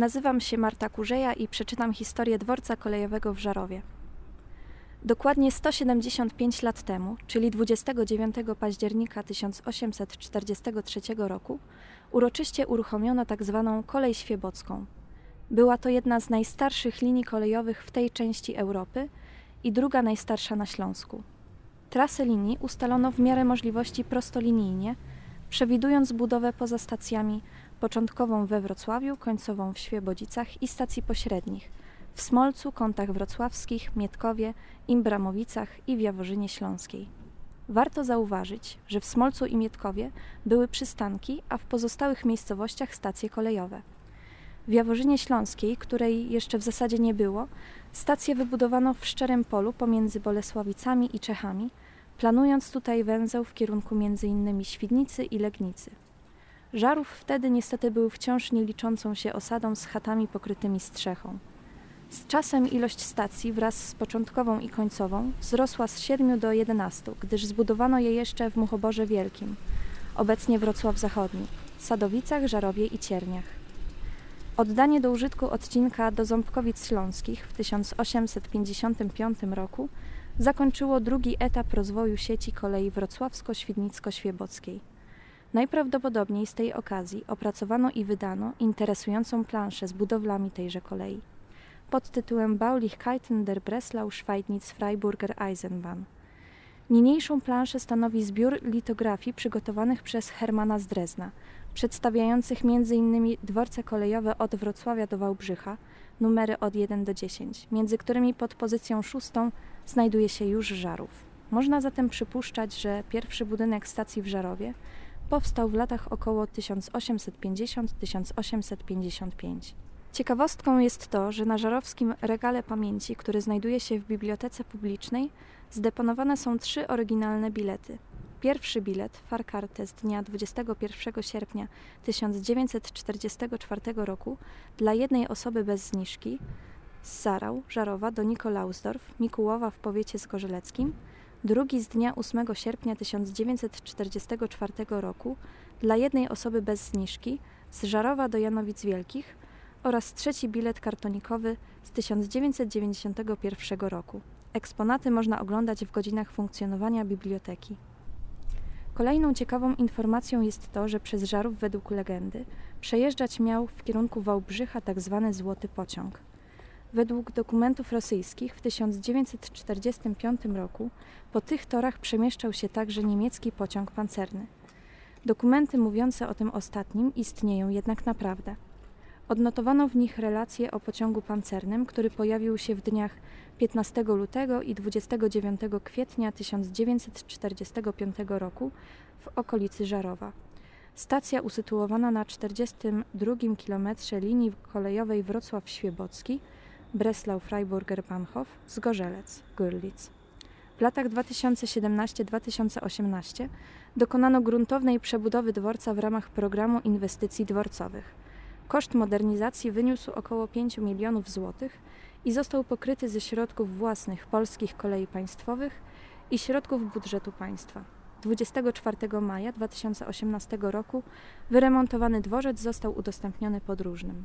Nazywam się Marta Kurzeja i przeczytam historię dworca kolejowego w Żarowie. Dokładnie 175 lat temu, czyli 29 października 1843 roku, uroczyście uruchomiono tzw. Tak kolej świebocką. Była to jedna z najstarszych linii kolejowych w tej części Europy i druga najstarsza na Śląsku. Trasę linii ustalono w miarę możliwości prostolinijnie, przewidując budowę poza stacjami początkową we Wrocławiu, końcową w Świebodzicach i stacji pośrednich w Smolcu, Kątach Wrocławskich, Mietkowie, Imbramowicach i w Jaworzynie Śląskiej. Warto zauważyć, że w Smolcu i Mietkowie były przystanki, a w pozostałych miejscowościach stacje kolejowe. W Jaworzynie Śląskiej, której jeszcze w zasadzie nie było, stację wybudowano w szczerym polu pomiędzy Bolesławicami i Czechami, planując tutaj węzeł w kierunku m.in. Świdnicy i Legnicy. Żarów wtedy niestety był wciąż nieliczącą się osadą z chatami pokrytymi strzechą. Z czasem ilość stacji wraz z początkową i końcową wzrosła z 7 do 11, gdyż zbudowano je jeszcze w Muchoborze Wielkim, obecnie Wrocław Zachodni, Sadowicach, Żarowie i Cierniach. Oddanie do użytku odcinka do Ząbkowic Śląskich w 1855 roku zakończyło drugi etap rozwoju sieci kolei wrocławsko-świdnicko-świebockiej. Najprawdopodobniej z tej okazji opracowano i wydano interesującą planszę z budowlami tejże kolei pod tytułem Baulichkeiten der Breslau Schweidnitz Freiburger Eisenbahn. Niniejszą planszę stanowi zbiór litografii przygotowanych przez Hermana z Drezna, przedstawiających m.in. dworce kolejowe od Wrocławia do Wałbrzycha, numery od 1 do 10, między którymi pod pozycją szóstą znajduje się już Żarów. Można zatem przypuszczać, że pierwszy budynek stacji w Żarowie powstał w latach około 1850-1855. Ciekawostką jest to, że na żarowskim regale pamięci, który znajduje się w bibliotece publicznej, zdeponowane są trzy oryginalne bilety. Pierwszy bilet, Farkarte z dnia 21 sierpnia 1944 roku dla jednej osoby bez zniżki z Zarał, Żarowa do Nikolausdorf, Mikułowa w powiecie zgorzeleckim, drugi z dnia 8 sierpnia 1944 roku dla jednej osoby bez zniżki z Żarowa do Janowic Wielkich, oraz trzeci bilet kartonikowy z 1991 roku. Eksponaty można oglądać w godzinach funkcjonowania biblioteki. Kolejną ciekawą informacją jest to, że przez Żarów według legendy przejeżdżać miał w kierunku Wałbrzycha tzw. Tak złoty pociąg. Według dokumentów rosyjskich w 1945 roku po tych torach przemieszczał się także niemiecki pociąg pancerny. Dokumenty mówiące o tym ostatnim istnieją jednak naprawdę. Odnotowano w nich relacje o pociągu pancernym, który pojawił się w dniach 15 lutego i 29 kwietnia 1945 roku w okolicy Żarowa. Stacja usytuowana na 42 kilometrze linii kolejowej Wrocław-Świebocki, Breslau-Freiburger-Bahnhof, Zgorzelec, Görlitz. W latach 2017-2018 dokonano gruntownej przebudowy dworca w ramach programu inwestycji dworcowych. Koszt modernizacji wyniósł około 5 milionów złotych i został pokryty ze środków własnych polskich kolei państwowych i środków budżetu państwa. 24 maja 2018 roku wyremontowany dworzec został udostępniony podróżnym.